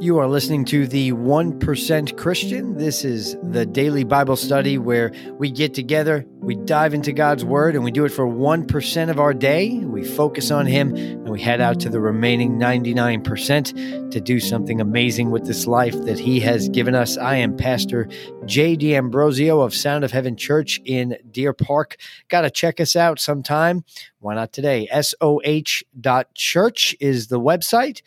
You are listening to the 1% Christian. This is the daily Bible study where we get together, we dive into God's Word, and we do it for 1% of our day. We focus on Him, and we head out to the remaining 99% to do something amazing with this life that He has given us. I am Pastor Jay D'Ambrosio of Sound of Heaven Church in Deer Park. Got to check us out sometime. Why not today? SOH.church is the website.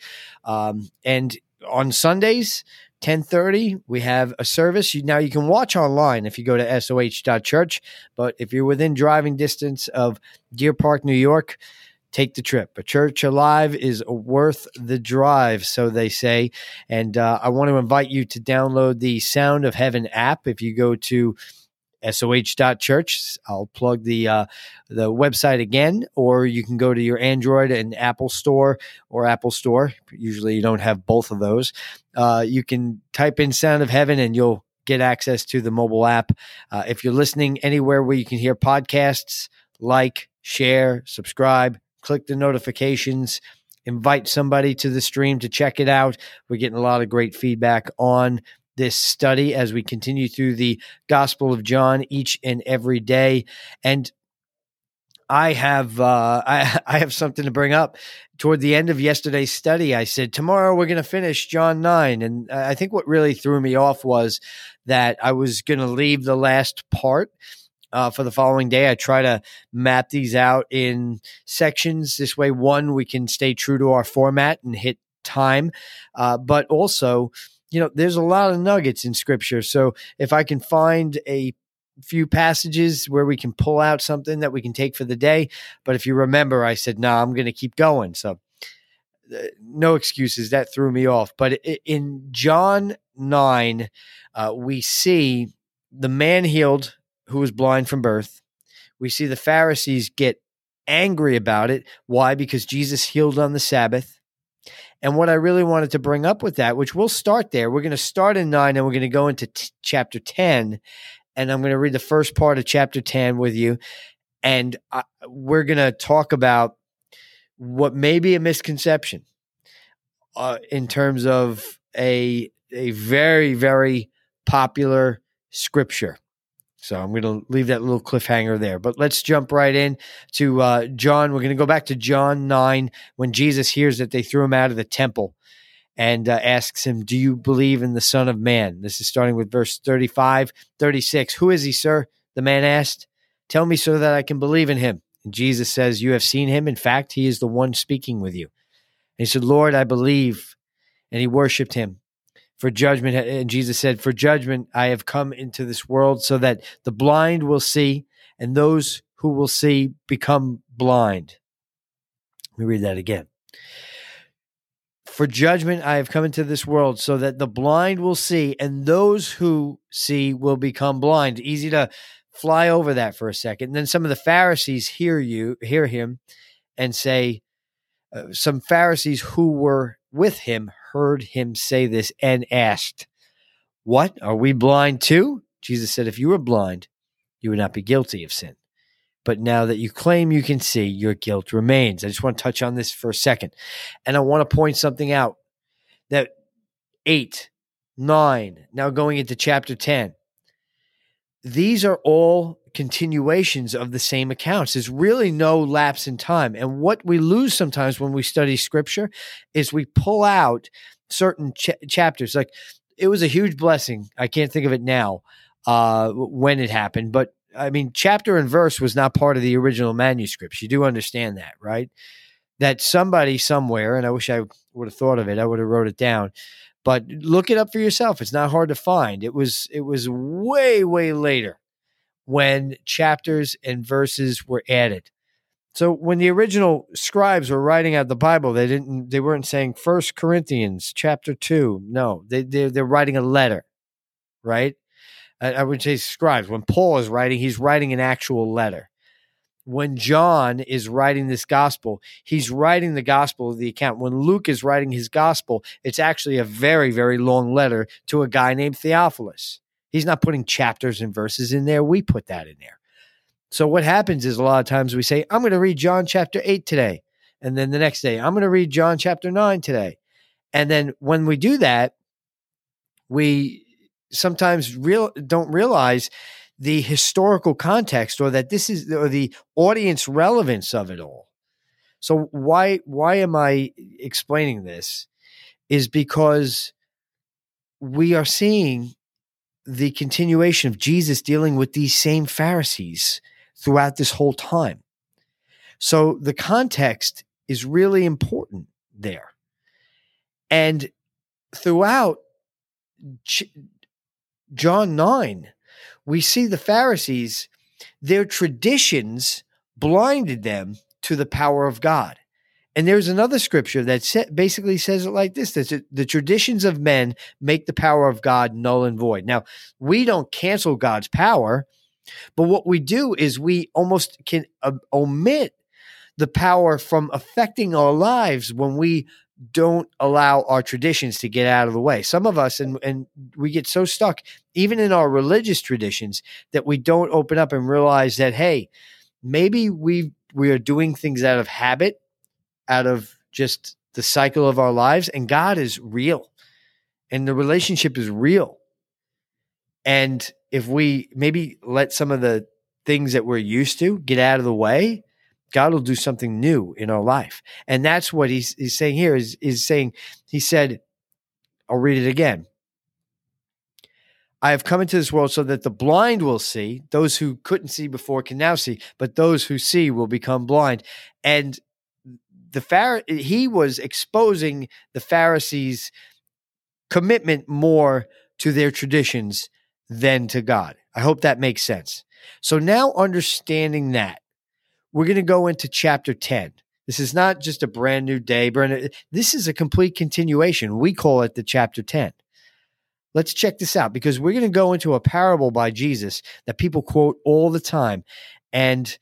Um, and on Sundays, 1030 we have a service. You, now you can watch online if you go to soh.church but if you're within driving distance of deer park new york take the trip. A church alive is worth the drive so they say. And uh, i want to invite you to download the sound of heaven app if you go to soh.church. I'll plug the uh, the website again, or you can go to your Android and Apple Store or Apple Store. Usually, you don't have both of those. Uh, you can type in "Sound of Heaven" and you'll get access to the mobile app. Uh, if you're listening anywhere where you can hear podcasts, like, share, subscribe, click the notifications. Invite somebody to the stream to check it out. We're getting a lot of great feedback on this study as we continue through the Gospel of John each and every day. And I have uh, I, I have something to bring up. Toward the end of yesterday's study, I said tomorrow we're going to finish John nine, and I think what really threw me off was that I was going to leave the last part. Uh, for the following day. I try to map these out in sections. This way, one, we can stay true to our format and hit time, uh, but also you know, there's a lot of nuggets in scripture. So if I can find a few passages where we can pull out something that we can take for the day. But if you remember, I said, no, nah, I'm going to keep going. So uh, no excuses. That threw me off. But in John 9, uh, we see the man healed who was blind from birth. We see the Pharisees get angry about it. Why? Because Jesus healed on the Sabbath. And what I really wanted to bring up with that, which we'll start there, we're going to start in nine and we're going to go into t- chapter 10. And I'm going to read the first part of chapter 10 with you. And I, we're going to talk about what may be a misconception uh, in terms of a, a very, very popular scripture. So I'm going to leave that little cliffhanger there. But let's jump right in to uh, John. We're going to go back to John 9 when Jesus hears that they threw him out of the temple and uh, asks him, Do you believe in the Son of Man? This is starting with verse 35, 36. Who is he, sir? The man asked. Tell me so that I can believe in him. And Jesus says, You have seen him. In fact, he is the one speaking with you. And he said, Lord, I believe. And he worshiped him for judgment. And Jesus said, For judgment I have come into this world so that the blind will see and those who will see become blind. Let me read that again. For judgment I have come into this world so that the blind will see and those who see will become blind. Easy to fly over that for a second. And then some of the Pharisees hear you, hear him and say, uh, some Pharisees who were with him heard him say this and asked, What? Are we blind too? Jesus said, If you were blind, you would not be guilty of sin. But now that you claim you can see, your guilt remains. I just want to touch on this for a second. And I want to point something out that eight, nine, now going into chapter 10, these are all continuations of the same accounts. There's really no lapse in time. And what we lose sometimes when we study scripture is we pull out certain ch- chapters. Like it was a huge blessing. I can't think of it now uh, when it happened, but I mean, chapter and verse was not part of the original manuscripts. You do understand that, right? That somebody somewhere, and I wish I would have thought of it. I would have wrote it down but look it up for yourself it's not hard to find it was it was way way later when chapters and verses were added. So when the original scribes were writing out the Bible, they didn't they weren't saying First Corinthians chapter two. No, they they they're writing a letter, right? I, I would say scribes. When Paul is writing, he's writing an actual letter. When John is writing this gospel, he's writing the gospel of the account. When Luke is writing his gospel, it's actually a very, very long letter to a guy named Theophilus. He's not putting chapters and verses in there. We put that in there. So what happens is a lot of times we say, I'm going to read John chapter 8 today. And then the next day, I'm going to read John chapter 9 today. And then when we do that, we sometimes real don't realize the historical context or that this is or the audience relevance of it all. So why why am I explaining this? Is because we are seeing the continuation of Jesus dealing with these same Pharisees throughout this whole time. So the context is really important there. And throughout John 9, we see the Pharisees, their traditions blinded them to the power of God. And there's another scripture that basically says it like this that the traditions of men make the power of God null and void. Now, we don't cancel God's power, but what we do is we almost can uh, omit the power from affecting our lives when we don't allow our traditions to get out of the way. Some of us, and, and we get so stuck, even in our religious traditions, that we don't open up and realize that, hey, maybe we we are doing things out of habit, out of just the cycle of our lives, and God is real, and the relationship is real. And if we maybe let some of the things that we're used to get out of the way, God will do something new in our life. And that's what he's, he's saying here is, is saying, he said, I'll read it again. I have come into this world so that the blind will see, those who couldn't see before can now see, but those who see will become blind. And the Phar- he was exposing the Pharisees' commitment more to their traditions than to God. I hope that makes sense. So now understanding that, we're going to go into chapter 10. This is not just a brand new day. This is a complete continuation. We call it the chapter 10. Let's check this out because we're going to go into a parable by Jesus that people quote all the time. And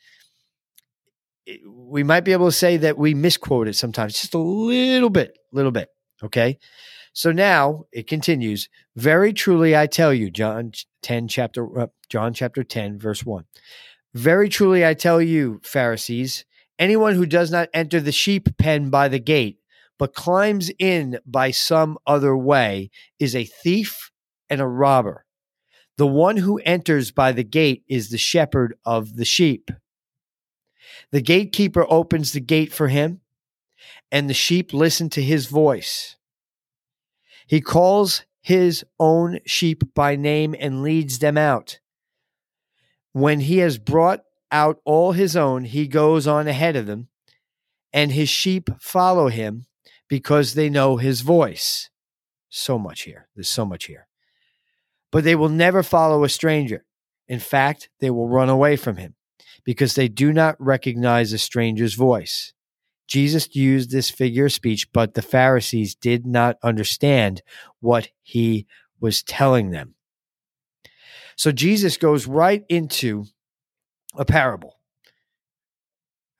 we might be able to say that we misquote it sometimes, just a little bit, little bit. Okay. So now it continues. Very truly, I tell you, John 10, chapter, uh, John chapter 10, verse 1. Very truly, I tell you, Pharisees, anyone who does not enter the sheep pen by the gate, but climbs in by some other way, is a thief and a robber. The one who enters by the gate is the shepherd of the sheep. The gatekeeper opens the gate for him, and the sheep listen to his voice. He calls his own sheep by name and leads them out. When he has brought out all his own, he goes on ahead of them, and his sheep follow him because they know his voice. So much here. There's so much here. But they will never follow a stranger. In fact, they will run away from him because they do not recognize a stranger's voice. Jesus used this figure of speech, but the Pharisees did not understand what he was telling them. So Jesus goes right into a parable.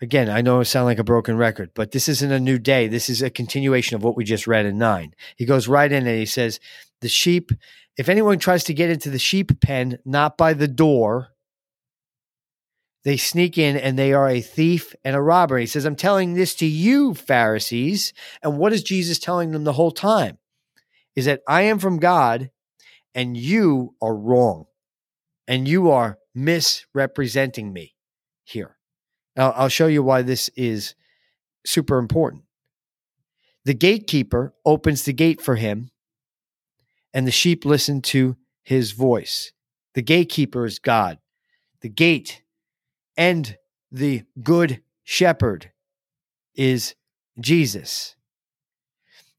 Again, I know it sounds like a broken record, but this isn't a new day. This is a continuation of what we just read in nine. He goes right in and he says, The sheep, if anyone tries to get into the sheep pen, not by the door, they sneak in and they are a thief and a robber. He says, I'm telling this to you, Pharisees. And what is Jesus telling them the whole time? Is that I am from God and you are wrong and you are misrepresenting me here. Now, I'll show you why this is super important. The gatekeeper opens the gate for him, and the sheep listen to his voice. The gatekeeper is God. The gate and the good shepherd is Jesus.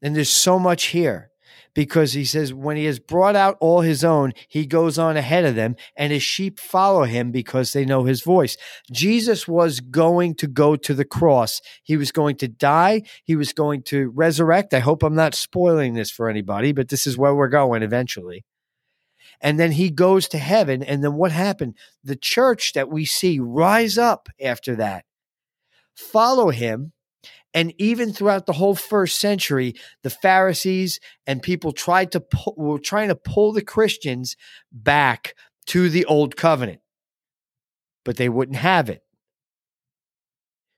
And there's so much here because he says, when he has brought out all his own, he goes on ahead of them, and his sheep follow him because they know his voice. Jesus was going to go to the cross. He was going to die. He was going to resurrect. I hope I'm not spoiling this for anybody, but this is where we're going eventually. And then he goes to heaven. And then what happened? The church that we see rise up after that, follow him and even throughout the whole first century, the Pharisees and people tried to pull, were trying to pull the Christians back to the old covenant, but they wouldn't have it.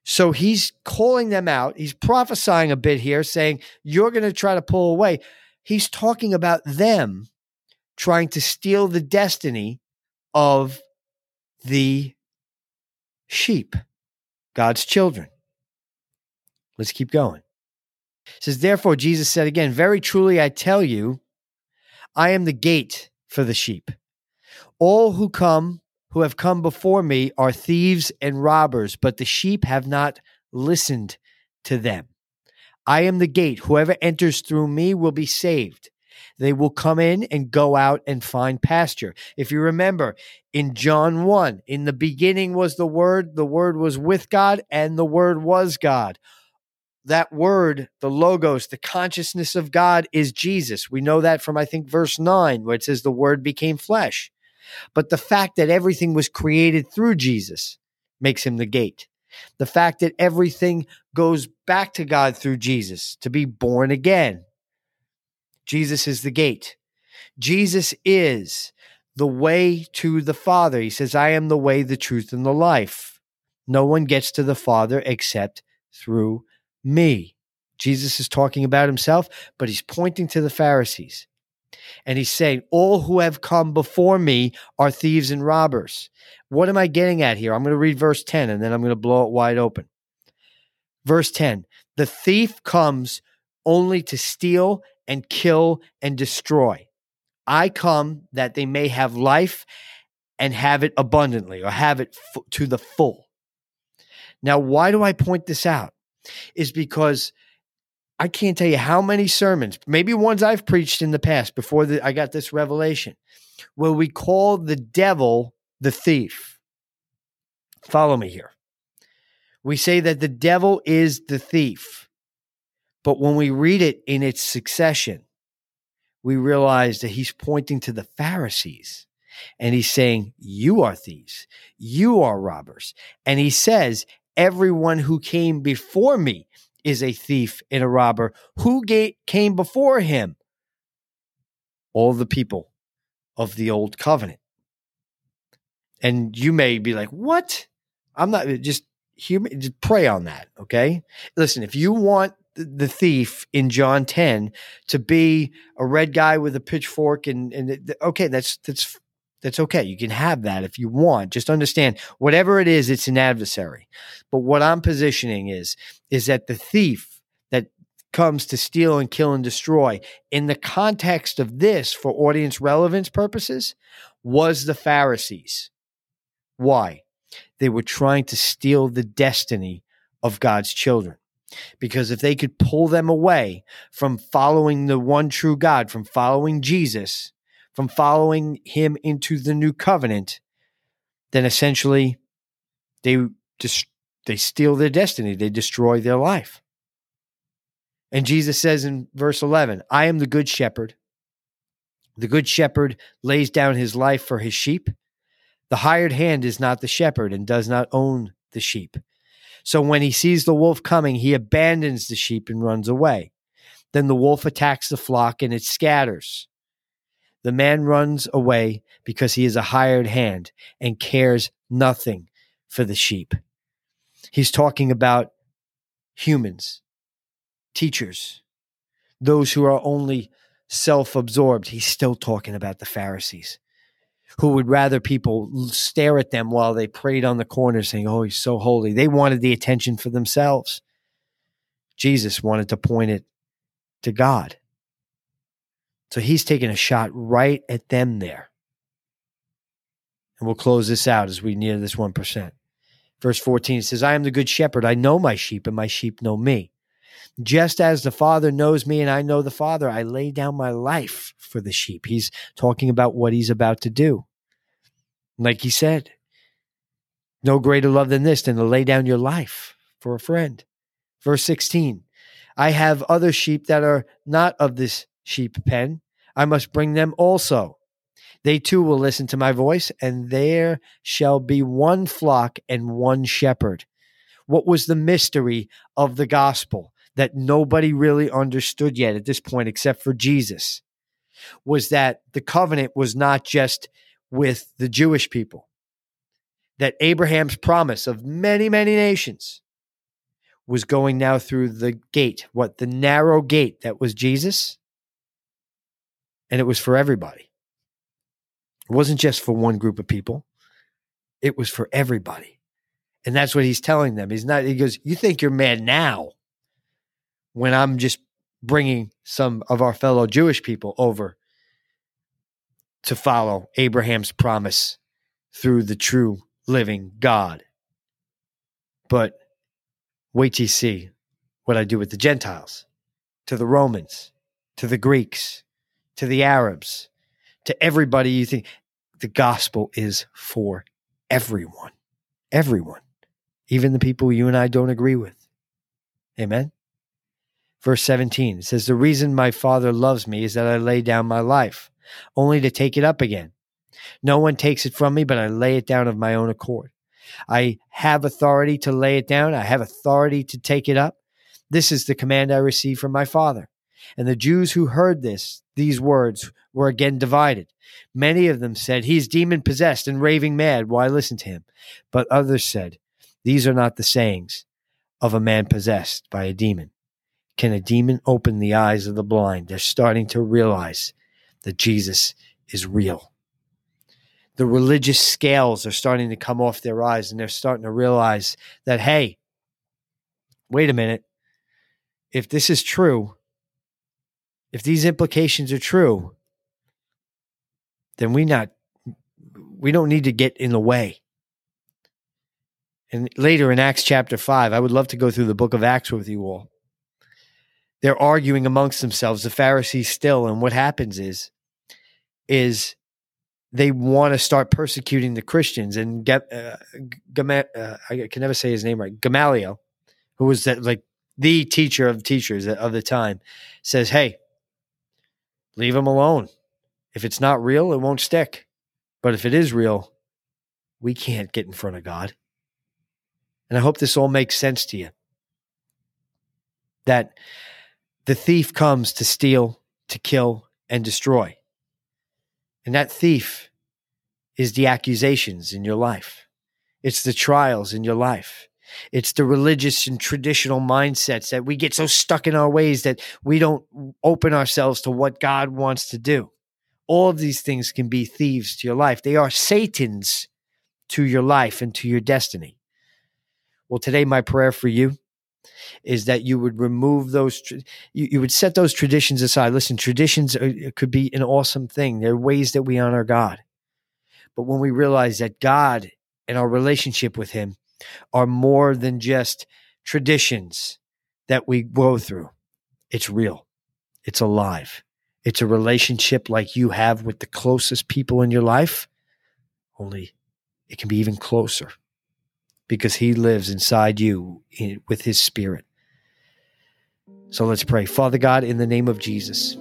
So he's calling them out. He's prophesying a bit here, saying, You're going to try to pull away. He's talking about them trying to steal the destiny of the sheep, God's children. Let's keep going. It says, Therefore, Jesus said again, Very truly I tell you, I am the gate for the sheep. All who come, who have come before me, are thieves and robbers, but the sheep have not listened to them. I am the gate. Whoever enters through me will be saved. They will come in and go out and find pasture. If you remember in John 1, in the beginning was the Word, the Word was with God, and the Word was God. That word, the logos, the consciousness of God is Jesus. We know that from, I think, verse 9, where it says the Word became flesh. But the fact that everything was created through Jesus makes him the gate. The fact that everything goes back to God through Jesus to be born again Jesus is the gate. Jesus is the way to the Father. He says, I am the way, the truth, and the life. No one gets to the Father except through me. Jesus is talking about himself, but he's pointing to the Pharisees. And he's saying, All who have come before me are thieves and robbers. What am I getting at here? I'm going to read verse 10 and then I'm going to blow it wide open. Verse 10 The thief comes only to steal and kill and destroy. I come that they may have life and have it abundantly or have it f- to the full. Now, why do I point this out? Is because I can't tell you how many sermons, maybe ones I've preached in the past before the, I got this revelation, where we call the devil the thief. Follow me here. We say that the devil is the thief. But when we read it in its succession, we realize that he's pointing to the Pharisees and he's saying, You are thieves, you are robbers. And he says, Everyone who came before me is a thief and a robber. Who came before him? All the people of the old covenant. And you may be like, What? I'm not just human, just pray on that. Okay. Listen, if you want the thief in John 10 to be a red guy with a pitchfork and and okay that's that's that's okay. You can have that if you want. Just understand whatever it is it's an adversary. But what I'm positioning is is that the thief that comes to steal and kill and destroy in the context of this for audience relevance purposes was the Pharisees. Why? They were trying to steal the destiny of God's children because if they could pull them away from following the one true God, from following Jesus, from following him into the new covenant, then essentially they they steal their destiny, they destroy their life. And Jesus says in verse 11, I am the good shepherd. The good shepherd lays down his life for his sheep. The hired hand is not the shepherd and does not own the sheep. So when he sees the wolf coming, he abandons the sheep and runs away. Then the wolf attacks the flock and it scatters. The man runs away because he is a hired hand and cares nothing for the sheep. He's talking about humans, teachers, those who are only self absorbed. He's still talking about the Pharisees who would rather people stare at them while they prayed on the corner saying, Oh, he's so holy. They wanted the attention for themselves. Jesus wanted to point it to God. So he's taking a shot right at them there. And we'll close this out as we near this 1%. Verse 14 says, I am the good shepherd. I know my sheep, and my sheep know me. Just as the Father knows me and I know the Father, I lay down my life for the sheep. He's talking about what he's about to do. Like he said, no greater love than this, than to lay down your life for a friend. Verse 16 I have other sheep that are not of this sheep pen. I must bring them also. They too will listen to my voice, and there shall be one flock and one shepherd. What was the mystery of the gospel? That nobody really understood yet at this point, except for Jesus, was that the covenant was not just with the Jewish people, that Abraham's promise of many, many nations was going now through the gate, what the narrow gate that was Jesus, and it was for everybody. It wasn't just for one group of people, it was for everybody. And that's what he's telling them. He's not, he goes, You think you're mad now when I'm just bringing some of our fellow Jewish people over to follow Abraham's promise through the true living God. But wait till you see what I do with the Gentiles, to the Romans, to the Greeks, to the Arabs, to everybody you think the gospel is for everyone. Everyone. Even the people you and I don't agree with. Amen. Verse 17 it says, The reason my Father loves me is that I lay down my life, only to take it up again. No one takes it from me, but I lay it down of my own accord. I have authority to lay it down, I have authority to take it up. This is the command I received from my Father. And the Jews who heard this, these words, were again divided. Many of them said, He is demon possessed and raving mad. Why listen to him? But others said, These are not the sayings of a man possessed by a demon. Can a demon open the eyes of the blind? They're starting to realize that Jesus is real. The religious scales are starting to come off their eyes and they're starting to realize that, hey, wait a minute. If this is true, if these implications are true, then we not we don't need to get in the way. And later in Acts chapter 5, I would love to go through the book of Acts with you all. They're arguing amongst themselves, the Pharisees still, and what happens is is they want to start persecuting the Christians and get uh, Gama- uh, I can never say his name right. Gamaliel, who was that like the teacher of teachers of the time, says, "Hey, leave them alone. If it's not real, it won't stick. But if it is real, we can't get in front of God. And I hope this all makes sense to you. That the thief comes to steal, to kill, and destroy. And that thief is the accusations in your life. It's the trials in your life. It's the religious and traditional mindsets that we get so stuck in our ways that we don't open ourselves to what God wants to do. All of these things can be thieves to your life. They are Satan's to your life and to your destiny. Well, today, my prayer for you is that you would remove those, you, you would set those traditions aside. Listen, traditions are, could be an awesome thing. They're ways that we honor God. But when we realize that God and our relationship with Him are more than just traditions that we go through. It's real. It's alive. It's a relationship like you have with the closest people in your life, only it can be even closer because he lives inside you in, with his spirit. So let's pray. Father God, in the name of Jesus,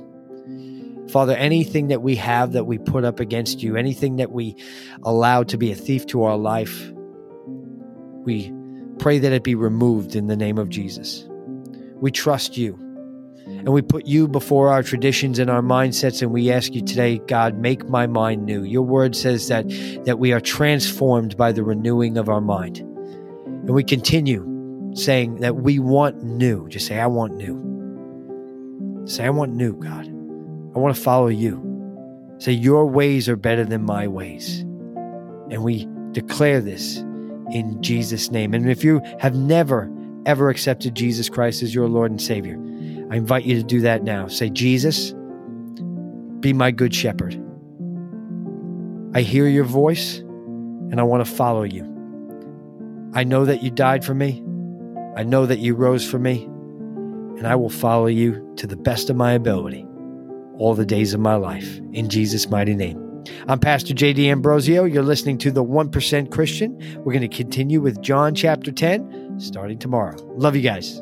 Father, anything that we have that we put up against you, anything that we allow to be a thief to our life, we pray that it be removed in the name of Jesus. We trust you. And we put you before our traditions and our mindsets, and we ask you today, God, make my mind new. Your word says that, that we are transformed by the renewing of our mind. And we continue saying that we want new. Just say, I want new. Say, I want new, God. I want to follow you. Say, Your ways are better than my ways. And we declare this in Jesus' name. And if you have never, ever accepted Jesus Christ as your Lord and Savior, I invite you to do that now. Say, Jesus, be my good shepherd. I hear your voice and I want to follow you. I know that you died for me. I know that you rose for me. And I will follow you to the best of my ability all the days of my life. In Jesus' mighty name. I'm Pastor Jay D'Ambrosio. You're listening to the 1% Christian. We're going to continue with John chapter 10 starting tomorrow. Love you guys.